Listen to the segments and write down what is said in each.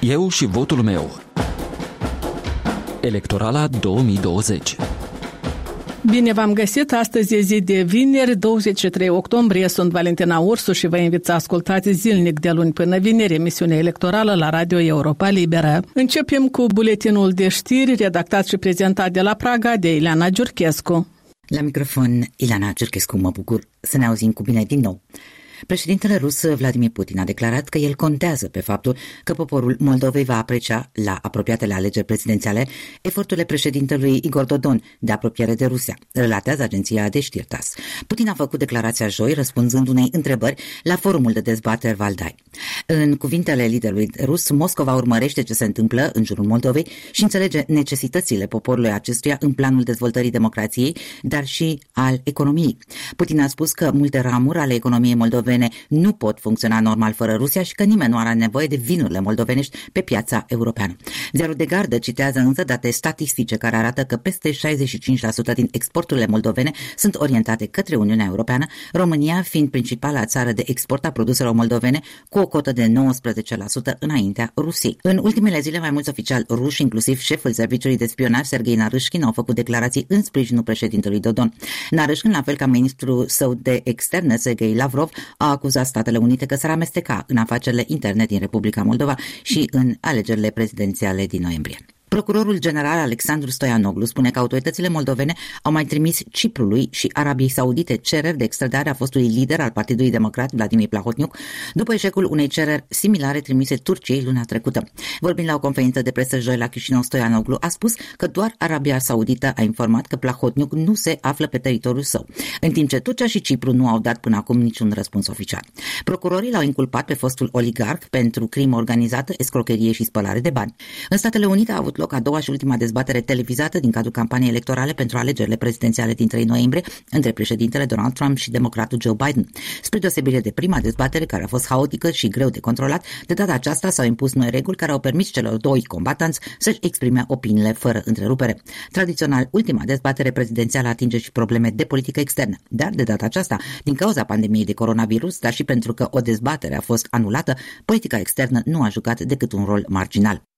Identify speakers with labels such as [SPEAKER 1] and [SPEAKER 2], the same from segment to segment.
[SPEAKER 1] Eu și votul meu. Electorala 2020
[SPEAKER 2] Bine v-am găsit! Astăzi e zi de vineri, 23 octombrie. Sunt Valentina Ursu și vă invit să ascultați zilnic de luni până vineri emisiunea electorală la Radio Europa Liberă. Începem cu buletinul de știri redactat și prezentat de la Praga de Ileana Giurchescu.
[SPEAKER 3] La microfon, Ileana Giurchescu, mă bucur să ne auzim cu bine din nou. Președintele rus Vladimir Putin a declarat că el contează pe faptul că poporul Moldovei va aprecia la apropiatele alegeri prezidențiale eforturile președintelui Igor Dodon de apropiere de Rusia, relatează agenția de știri TAS. Putin a făcut declarația joi răspunzând unei întrebări la forumul de dezbateri Valdai. În cuvintele liderului rus, Moscova urmărește ce se întâmplă în jurul Moldovei și înțelege necesitățile poporului acestuia în planul dezvoltării democrației, dar și al economiei. Putin a spus că multe ramuri ale economiei moldovei moldovene nu pot funcționa normal fără Rusia și că nimeni nu are nevoie de vinurile moldovenești pe piața europeană. Ziarul de gardă citează însă date statistice care arată că peste 65% din exporturile moldovene sunt orientate către Uniunea Europeană, România fiind principala țară de export a produselor moldovene cu o cotă de 19% înaintea Rusiei. În ultimele zile, mai mulți oficiali ruși, inclusiv șeful serviciului de spionaj Sergei Narâșkin, au făcut declarații în sprijinul președintelui Dodon. Narâșkin, la fel ca ministrul său de externe, Sergei Lavrov, a acuzat Statele Unite că s-ar amesteca în afacerile interne din Republica Moldova și în alegerile prezidențiale din noiembrie. Procurorul general Alexandru Stoianoglu spune că autoritățile moldovene au mai trimis Ciprului și Arabiei Saudite cereri de extradare a fostului lider al Partidului Democrat Vladimir Plahotniuc după eșecul unei cereri similare trimise Turciei luna trecută. Vorbind la o conferință de presă joi la Chișinău, Stoianoglu a spus că doar Arabia Saudită a informat că Plahotniuc nu se află pe teritoriul său, în timp ce Turcia și Cipru nu au dat până acum niciun răspuns oficial. Procurorii l-au inculpat pe fostul oligarh pentru crimă organizată, escrocherie și spălare de bani. În Statele Unite a avut loc a doua și ultima dezbatere televizată din cadrul campaniei electorale pentru alegerile prezidențiale din 3 noiembrie între președintele Donald Trump și democratul Joe Biden. Spre deosebire de prima dezbatere, care a fost haotică și greu de controlat, de data aceasta s-au impus noi reguli care au permis celor doi combatanți să-și exprime opiniile fără întrerupere. Tradițional, ultima dezbatere prezidențială atinge și probleme de politică externă, dar de data aceasta, din cauza pandemiei de coronavirus, dar și pentru că o dezbatere a fost anulată, politica externă nu a jucat decât un rol marginal.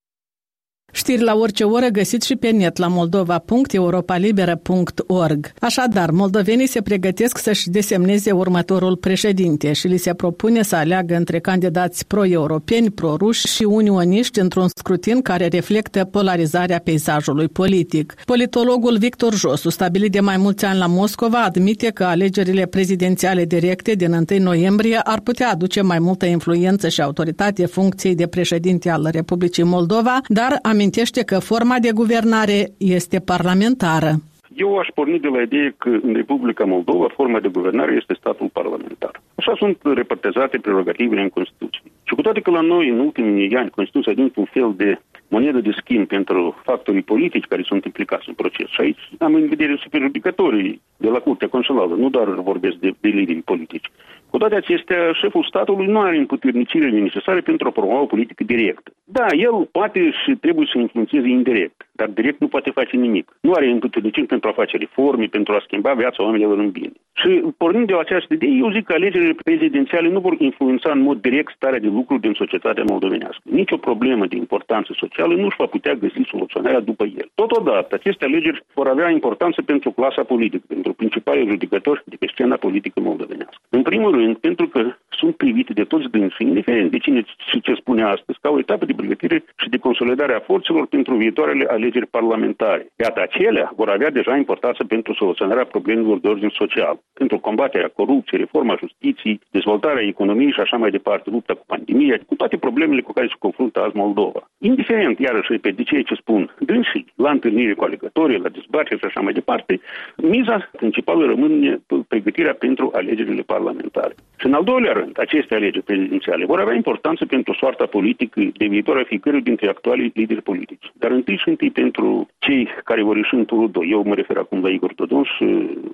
[SPEAKER 2] Știri la orice oră găsiți și pe net la moldova.europalibera.org. Așadar, moldovenii se pregătesc să-și desemneze următorul președinte și li se propune să aleagă între candidați pro-europeni, pro-ruși și unioniști într-un scrutin care reflectă polarizarea peisajului politic. Politologul Victor Josu, stabilit de mai mulți ani la Moscova, admite că alegerile prezidențiale directe din 1 noiembrie ar putea aduce mai multă influență și autoritate funcției de președinte al Republicii Moldova, dar am amintește că forma de guvernare este parlamentară.
[SPEAKER 4] Eu aș porni de la ideea că în Republica Moldova forma de guvernare este statul parlamentar. Așa sunt repartizate prerogativele în Constituție. Și cu toate că la noi în ultimii ani Constituția din un fel de monedă de schimb pentru factorii politici care sunt implicați în proces. Și aici am în vedere superjudicatorii de la Curtea Consulală, nu doar vorbesc de, de lideri politici. Cu toate acestea, șeful statului nu are împuternicirile necesare pentru a promova o politică directă. Da, el poate și trebuie să influențeze indirect, dar direct nu poate face nimic. Nu are împuterniciri pentru a face reforme, pentru a schimba viața oamenilor în bine. Și pornind de la această idee, eu zic că alegerile prezidențiale nu vor influența în mod direct starea de lucru din societatea moldovenească. Nici o problemă de importanță socială nu își va putea găsi soluționarea după el. Totodată, aceste alegeri vor avea importanță pentru clasa politică, pentru principalii judecători de pe scena politică moldovenească. În primul rând, pentru că sunt privite de toți dânsii, indiferent de cine și ce spune astăzi, ca o etapă de pregătire și de consolidare a forțelor pentru viitoarele alegeri parlamentare. Iată, acelea vor avea deja importanță pentru soluționarea problemelor de ordin social pentru combaterea corupției, reforma justiției, dezvoltarea economiei și așa mai departe, lupta cu pandemia, cu toate problemele cu care se confruntă azi Moldova. Indiferent, iarăși, pe de ce ce spun dânsii, la întâlnire cu alegătorii, la dezbatere și așa mai departe, miza principală rămâne pregătirea pentru alegerile parlamentare. Și în al doilea rând, aceste alegeri prezidențiale vor avea importanță pentru soarta politică de viitor a fiecărui dintre actualii lideri politici. Dar întâi și întâi pentru cei care vor ieși în turul 2. Eu mă refer acum la Igor Todonș și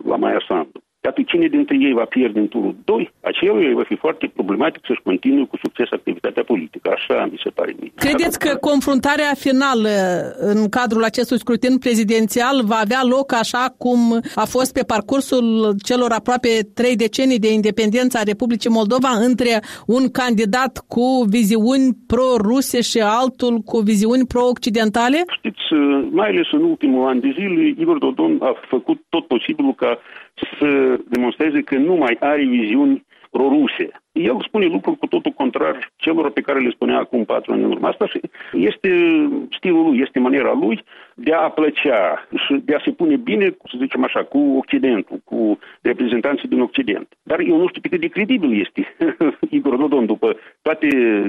[SPEAKER 4] la Maia Sandu. Iată, cine dintre ei va pierde în turul 2, acelui va fi foarte problematic să-și continue cu succes activitatea politică. Așa mi se pare mie.
[SPEAKER 2] Credeți că confruntarea finală în cadrul acestui scrutin prezidențial va avea loc așa cum a fost pe parcursul celor aproape trei decenii de independență a Republicii Moldova între un candidat cu viziuni pro-ruse și altul cu viziuni pro-occidentale?
[SPEAKER 4] Știți, mai ales în ultimul an de zile, Igor Dodon a făcut tot posibilul ca să demonstreze că nu mai are viziuni pro-ruse. El spune lucruri cu totul contrar celor pe care le spunea acum patru ani în urmă. Asta este stilul lui, este maniera lui de a plăcea și de a se pune bine, să zicem așa, cu Occidentul, cu reprezentanții din Occident. Dar eu nu știu pe cât de credibil este Igor Dodon după toate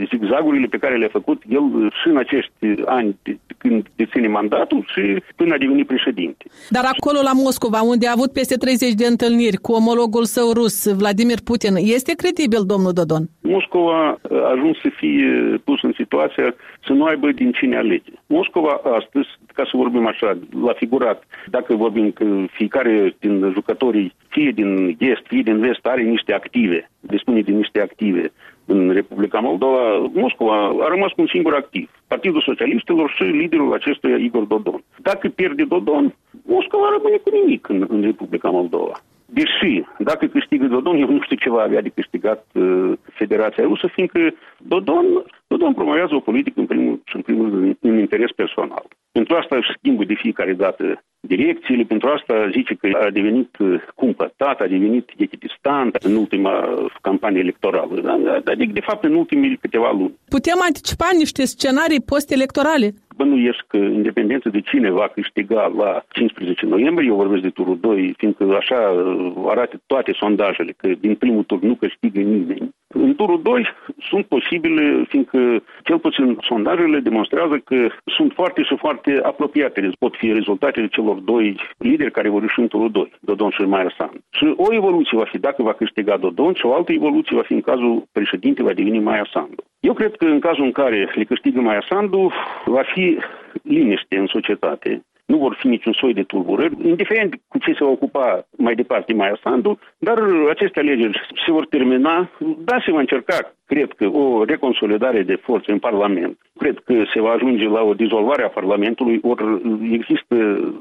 [SPEAKER 4] zigzagurile pe care le-a făcut el și în acești ani de, când deține mandatul și până a devenit președinte.
[SPEAKER 2] Dar acolo la Moscova, unde a avut peste 30 de întâlniri cu omologul său rus, Vladimir Putin, este credibil, domnul Dodon?
[SPEAKER 4] Moscova a ajuns să fie pus în situația să nu aibă din cine alege. Moscova astăzi, ca să vorbim așa, la figurat, dacă vorbim că fiecare din jucătorii, fie din est, fie din vest, are niște active, dispune de niște active în Republica Moldova, Moscova a rămas cu un singur activ, Partidul Socialiștilor și liderul acestuia Igor Dodon. Dacă pierde Dodon, Moscova rămâne cu nimic în, în Republica Moldova. Deși, dacă câștigă Dodon, eu nu știu ce va avea de câștigat uh, Federația Rusă, fiindcă Dodon, Dodon promovează o politică în primul și în primul rând în interes personal. Pentru asta își schimbă de fiecare dată direcțiile, pentru asta zice că a devenit uh, cumpătat, a devenit echidistant în ultima campanie electorală, dar, adică de fapt în ultimele câteva luni.
[SPEAKER 2] Putem anticipa niște scenarii post-electorale?
[SPEAKER 4] bănuiesc că independență de cine va câștiga la 15 noiembrie, eu vorbesc de turul 2, fiindcă așa uh, arată toate sondajele, că din primul tur nu câștigă nimeni. În turul 2 sunt posibile, fiindcă cel puțin sondajele demonstrează că sunt foarte și foarte apropiate. Pot fi rezultatele celor doi lideri care vor ieși în turul 2, Dodon și Maia San. Și o evoluție va fi dacă va câștiga Dodon și o altă evoluție va fi în cazul președinte va deveni Maia Sandu. Eu cred că în cazul în care le câștigă Maia Sandu, va fi liniște în societate. Nu vor fi niciun soi de tulburări, indiferent cu ce se va ocupa mai departe Maia Sandu, dar aceste alegeri se vor termina, da, se va încerca cred că o reconsolidare de forțe în Parlament, cred că se va ajunge la o dizolvare a Parlamentului, ori există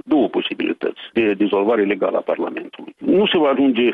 [SPEAKER 4] două posibilități de dizolvare legală a Parlamentului. Nu se va ajunge,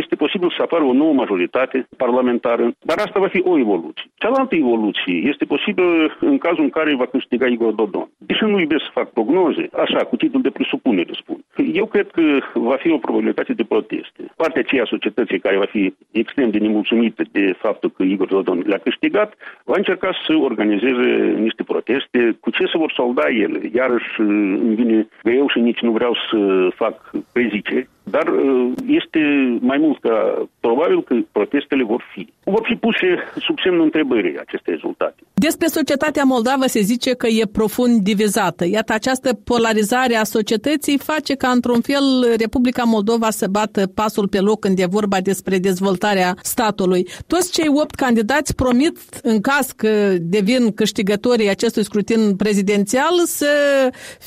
[SPEAKER 4] este posibil să apară o nouă majoritate parlamentară, dar asta va fi o evoluție. Cealaltă evoluție este posibil în cazul în care va câștiga Igor Dodon. Deși nu iubesc să fac prognoze, așa, cu titlul de presupunere spun. Eu cred că va fi o probabilitate de proteste. Partea aceea a societății care va fi extrem de nemulțumită de faptul că Igor Igor Dodon le-a câștigat, va încerca să organizeze niște proteste. Cu ce se vor solda ele? Iarăși îmi vine greu și nici nu vreau să fac prezice, dar uh, este mai mult ca probabil că protestele vor fi. Vor fi puse sub semnul întrebării aceste rezultate.
[SPEAKER 2] Despre societatea moldavă se zice că e profund divizată. Iată, această polarizare a societății face ca, într-un fel, Republica Moldova să bată pasul pe loc când e vorba despre dezvoltarea statului. Toți cei opt candidați promit, în caz că devin câștigătorii acestui scrutin prezidențial, să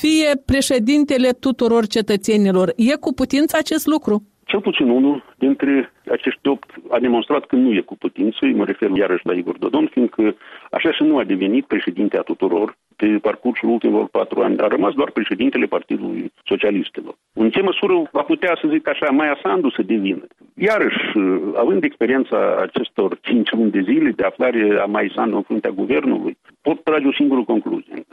[SPEAKER 2] fie președintele tuturor cetățenilor. E cu putință acest lucru?
[SPEAKER 4] Cel puțin unul dintre acești opt a demonstrat că nu e cu putință, mă refer iarăși la Igor Dodon, fiindcă așa și nu a devenit președinte a tuturor pe parcursul ultimilor patru ani. A rămas doar președintele Partidului Socialistelor. În ce măsură va putea, să zic așa, Maia Sandu să devină? Iarăși, având experiența acestor cinci luni de zile de aflare a Maia Sandu în fruntea guvernului, pot trage o singură concluzie.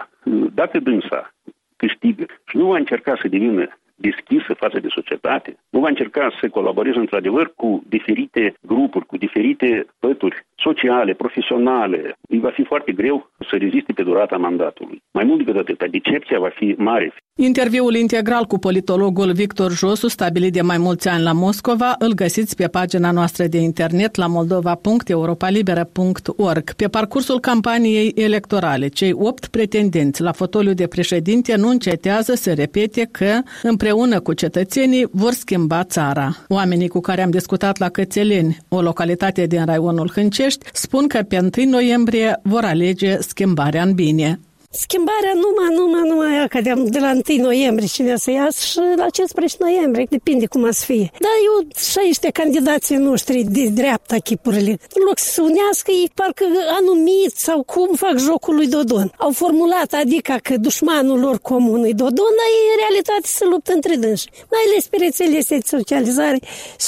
[SPEAKER 4] Dacă dânsa câștigă și nu va încerca să devină deschisă față de societate, nu va încerca să colaboreze într-adevăr cu diferite grupuri, cu diferite pături sociale, profesionale, îi va fi foarte greu să reziste pe durata mandatului. Mai mult decât atât, decepția va fi mare.
[SPEAKER 2] Interviul integral cu politologul Victor Josu, stabilit de mai mulți ani la Moscova, îl găsiți pe pagina noastră de internet la moldova.europalibera.org. Pe parcursul campaniei electorale, cei opt pretendenți la fotoliu de președinte nu încetează să repete că împreună împreună cu cetățenii vor schimba țara. Oamenii cu care am discutat la Cățeleni, o localitate din raionul Hâncești, spun că pe 1 noiembrie vor alege schimbarea în bine.
[SPEAKER 5] Schimbarea numai, numai, numai aia, ca de, de la 1 noiembrie cine să iasă și la 15 noiembrie, depinde cum să fie. Dar eu și aici candidații noștri de dreapta chipurile, în loc să se unească, ei parcă anumit sau cum fac jocul lui Dodon. Au formulat, adică că dușmanul lor comun e Dodon, dar ei în realitate se luptă între dânsi. Mai ales pe rețelele de socializare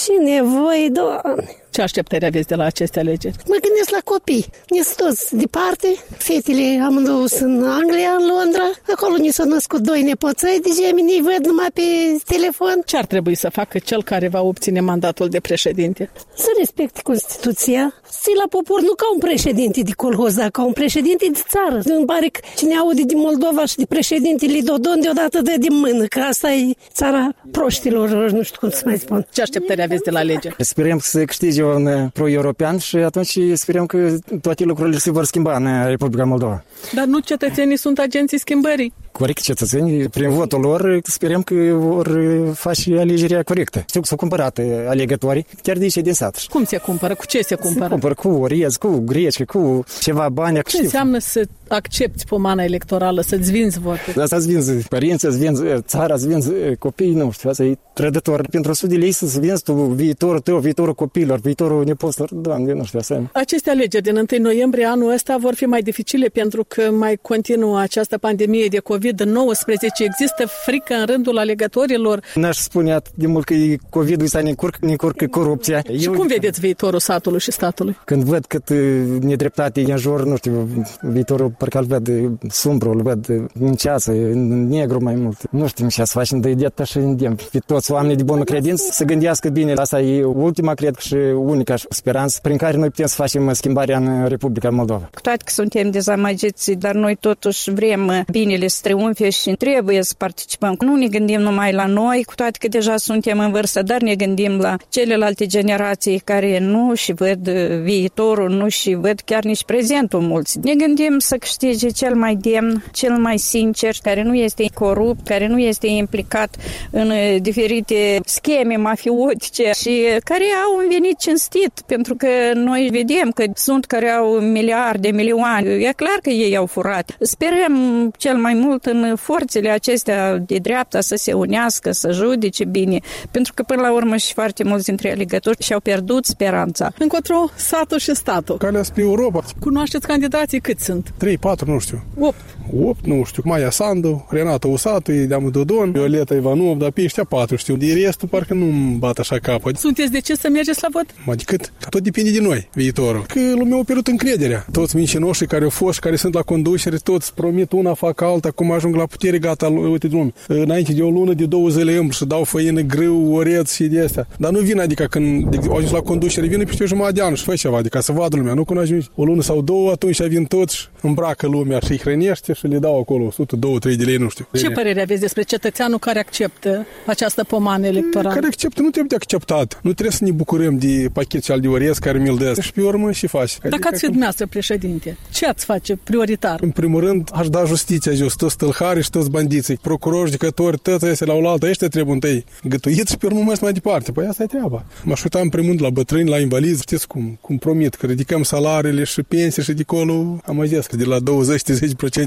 [SPEAKER 5] și nevoie, doamne.
[SPEAKER 2] Ce așteptări aveți de la aceste alegeri?
[SPEAKER 5] Mă gândesc la copii. Ne toți departe. Fetele amândouă sunt în Anglia, în Londra. Acolo ne s-au născut doi nepoțăi, de gemini văd numai pe telefon.
[SPEAKER 2] Ce ar trebui să facă cel care va obține mandatul de președinte?
[SPEAKER 5] Să respecte Constituția, să la popor nu ca un președinte de colhoz, dar ca un președinte de țară. Îmi pare că cine aude de Moldova și de președintele Dodon deodată dă din mână, că asta e țara proștilor, nu știu cum să mai spun.
[SPEAKER 2] Ce așteptări aveți de la lege?
[SPEAKER 6] Sperăm să câștige un pro-european și atunci sperăm că toate lucrurile se vor schimba în Republica Moldova.
[SPEAKER 2] Dar nu cetățenii sunt agenții schimbării
[SPEAKER 6] corect cetățenii, prin votul lor, sperăm că vor face alegerea corectă. Știu că s-au cumpărat alegătorii, chiar de aici din sat.
[SPEAKER 2] Cum se cumpără? Cu ce se cumpără? Se
[SPEAKER 6] cumpără cu orez, cu greci, cu ceva bani.
[SPEAKER 2] Ce înseamnă să accepti pomana electorală, să-ți vinzi votul?
[SPEAKER 6] Da, să-ți vinzi părinții, să-ți vinzi țara, să vinzi copiii, nu știu, asta e trădător. Pentru 100 de lei să-ți vinzi tu viitorul tău, viitorul copiilor, viitorul nepoților, doamne, nu știu, asta
[SPEAKER 2] Aceste alegeri din 1 noiembrie anul ăsta vor fi mai dificile pentru că mai continuă această pandemie de COVID COVID-19, există frică în rândul alegătorilor.
[SPEAKER 6] N-aș spune atât de mult că e COVID-ul ăsta ne încurcă, ne încurcă corupția.
[SPEAKER 2] Și Eu, cum vedeți viitorul satului și statului?
[SPEAKER 6] Când văd cât uh, nedreptate e în jur, nu știu, viitorul parcă îl văd sumbru, îl văd în ceață, în negru mai mult. Nu știu ce să facem, dar de așa îndemn pe toți oamenii de bună credință să gândească bine. Asta e ultima, cred și unica speranță prin care noi putem să facem schimbarea în Republica Moldova.
[SPEAKER 7] Cu toate că suntem dezamăgiți, dar noi totuși vrem binele să triumfe și trebuie să participăm. Nu ne gândim numai la noi, cu toate că deja suntem în vârstă, dar ne gândim la celelalte generații care nu și văd viitorul, nu și văd chiar nici prezentul mulți. Ne gândim să câștige cel mai demn, cel mai sincer, care nu este corupt, care nu este implicat în diferite scheme mafiotice și care au un venit cinstit, pentru că noi vedem că sunt care au miliarde, milioane. E clar că ei au furat. Sperăm cel mai mult în forțele acestea de dreapta să se unească, să judece bine, pentru că până la urmă și foarte mulți dintre alegători și-au pierdut speranța.
[SPEAKER 2] Încotro satul și statul.
[SPEAKER 8] Calea spre Europa.
[SPEAKER 2] Cunoașteți candidații cât sunt?
[SPEAKER 8] 3, 4, nu știu.
[SPEAKER 2] 8.
[SPEAKER 8] 8, nu știu. Maia Sandu, Renata Usatu, Deamu Dodon, Violeta Ivanov, dar pe ăștia 4 știu. De restul parcă nu bat așa capăt.
[SPEAKER 2] Sunteți de ce să mergeți la vot?
[SPEAKER 8] Adică tot depinde de noi, viitorul. Că lumea a pierdut încrederea. Toți mincinoșii care au fost, care sunt la conducere, toți promit una, fac alta, cum ajung la putere, gata, uite, drum. Înainte de o lună, de două zile îmbr și dau făină greu, oreț și de astea. Dar nu vin, adică când ajungi la conducere, vine peste o jumătate de an și fă ceva, adică să vadă lumea. Nu când ajungi o lună sau două, atunci vin toți, îmbracă lumea și îi hrănește și le dau acolo 100, 2, 3 de lei, nu știu.
[SPEAKER 2] Ce părere aveți despre cetățeanul care acceptă această pomană electorală?
[SPEAKER 8] Care acceptă, nu trebuie de acceptat. Nu trebuie să ne bucurăm de pachetul al de orez care mi-l dă. Și pe urmă și faci.
[SPEAKER 2] Dacă adică ați fi dumneavoastră președinte, ce ați face prioritar?
[SPEAKER 8] În primul rând, aș da justiția jos, toți tâlhari și toți bandiții, procurori, judecători, toți ăstea la oaltă, ăștia trebuie întâi gătuiți și pe urmă mai departe. Păi asta e treaba. M-aș uita în primul rând la bătrâni, la invalizi, știți cum, cum promit, că ridicăm salariile și pensii și de acolo am zis că de la 20-30%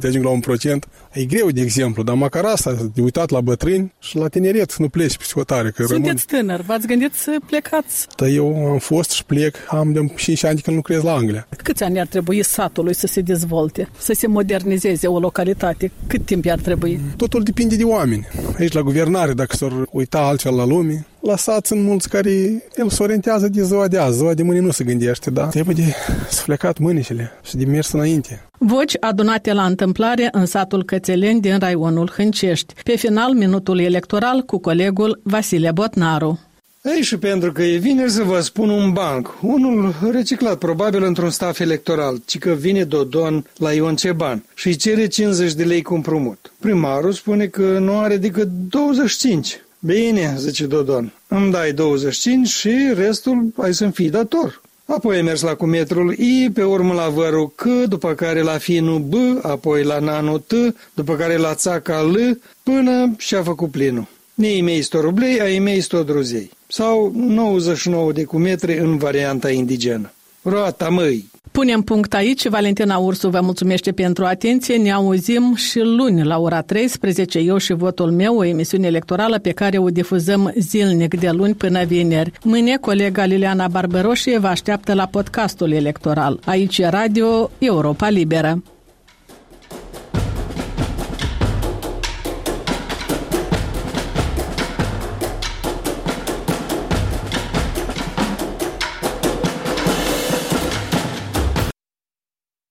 [SPEAKER 8] ajung la 1%. E greu, de exemplu, dar măcar asta, de uitat la bătrâni și la tineret, nu pleci psihotare. Că
[SPEAKER 2] Sunteți rămân... tânăr, v-ați gândit să plecați?
[SPEAKER 8] Da, eu am fost și plec, am de 5 ani când lucrez la Anglia.
[SPEAKER 2] Câți ani ar trebui satului să se dezvolte, să se modernizeze o localitate? Cât timp ar trebui?
[SPEAKER 8] Totul depinde de oameni. Aici la guvernare, dacă s-ar uita altfel la lume, lăsați în mulți care el se orientează de ziua de azi, ziua de mâine nu se gândește, da? Trebuie de sflecat mânicile și de mers înainte.
[SPEAKER 2] Voci adunate la întâmplare în satul Cățeleni din raionul Hâncești. Pe final, minutul electoral cu colegul Vasile Botnaru.
[SPEAKER 9] Ei, și pentru că e vineri să vă spun un banc, unul reciclat probabil într-un staf electoral, ci că vine Dodon la Ion Ceban și îi cere 50 de lei împrumut. Primarul spune că nu are decât 25. Bine, zice Dodon, îmi dai 25 și restul ai să-mi fii dator. Apoi ai mers la cumetrul I, pe urmă la vărul C, după care la finul B, apoi la nanul T, după care la țaca L, până și-a făcut plinul. Nei mei sto rublei, ai mei sto druzei. Sau 99 de cumetre în varianta indigenă. Roata, măi!
[SPEAKER 2] Punem punct aici. Valentina Ursu vă mulțumește pentru atenție. Ne auzim și luni la ora 13. Eu și votul meu, o emisiune electorală pe care o difuzăm zilnic de luni până vineri. Mâine, colega Liliana Barberoșie vă așteaptă la podcastul electoral. Aici e Radio Europa Liberă.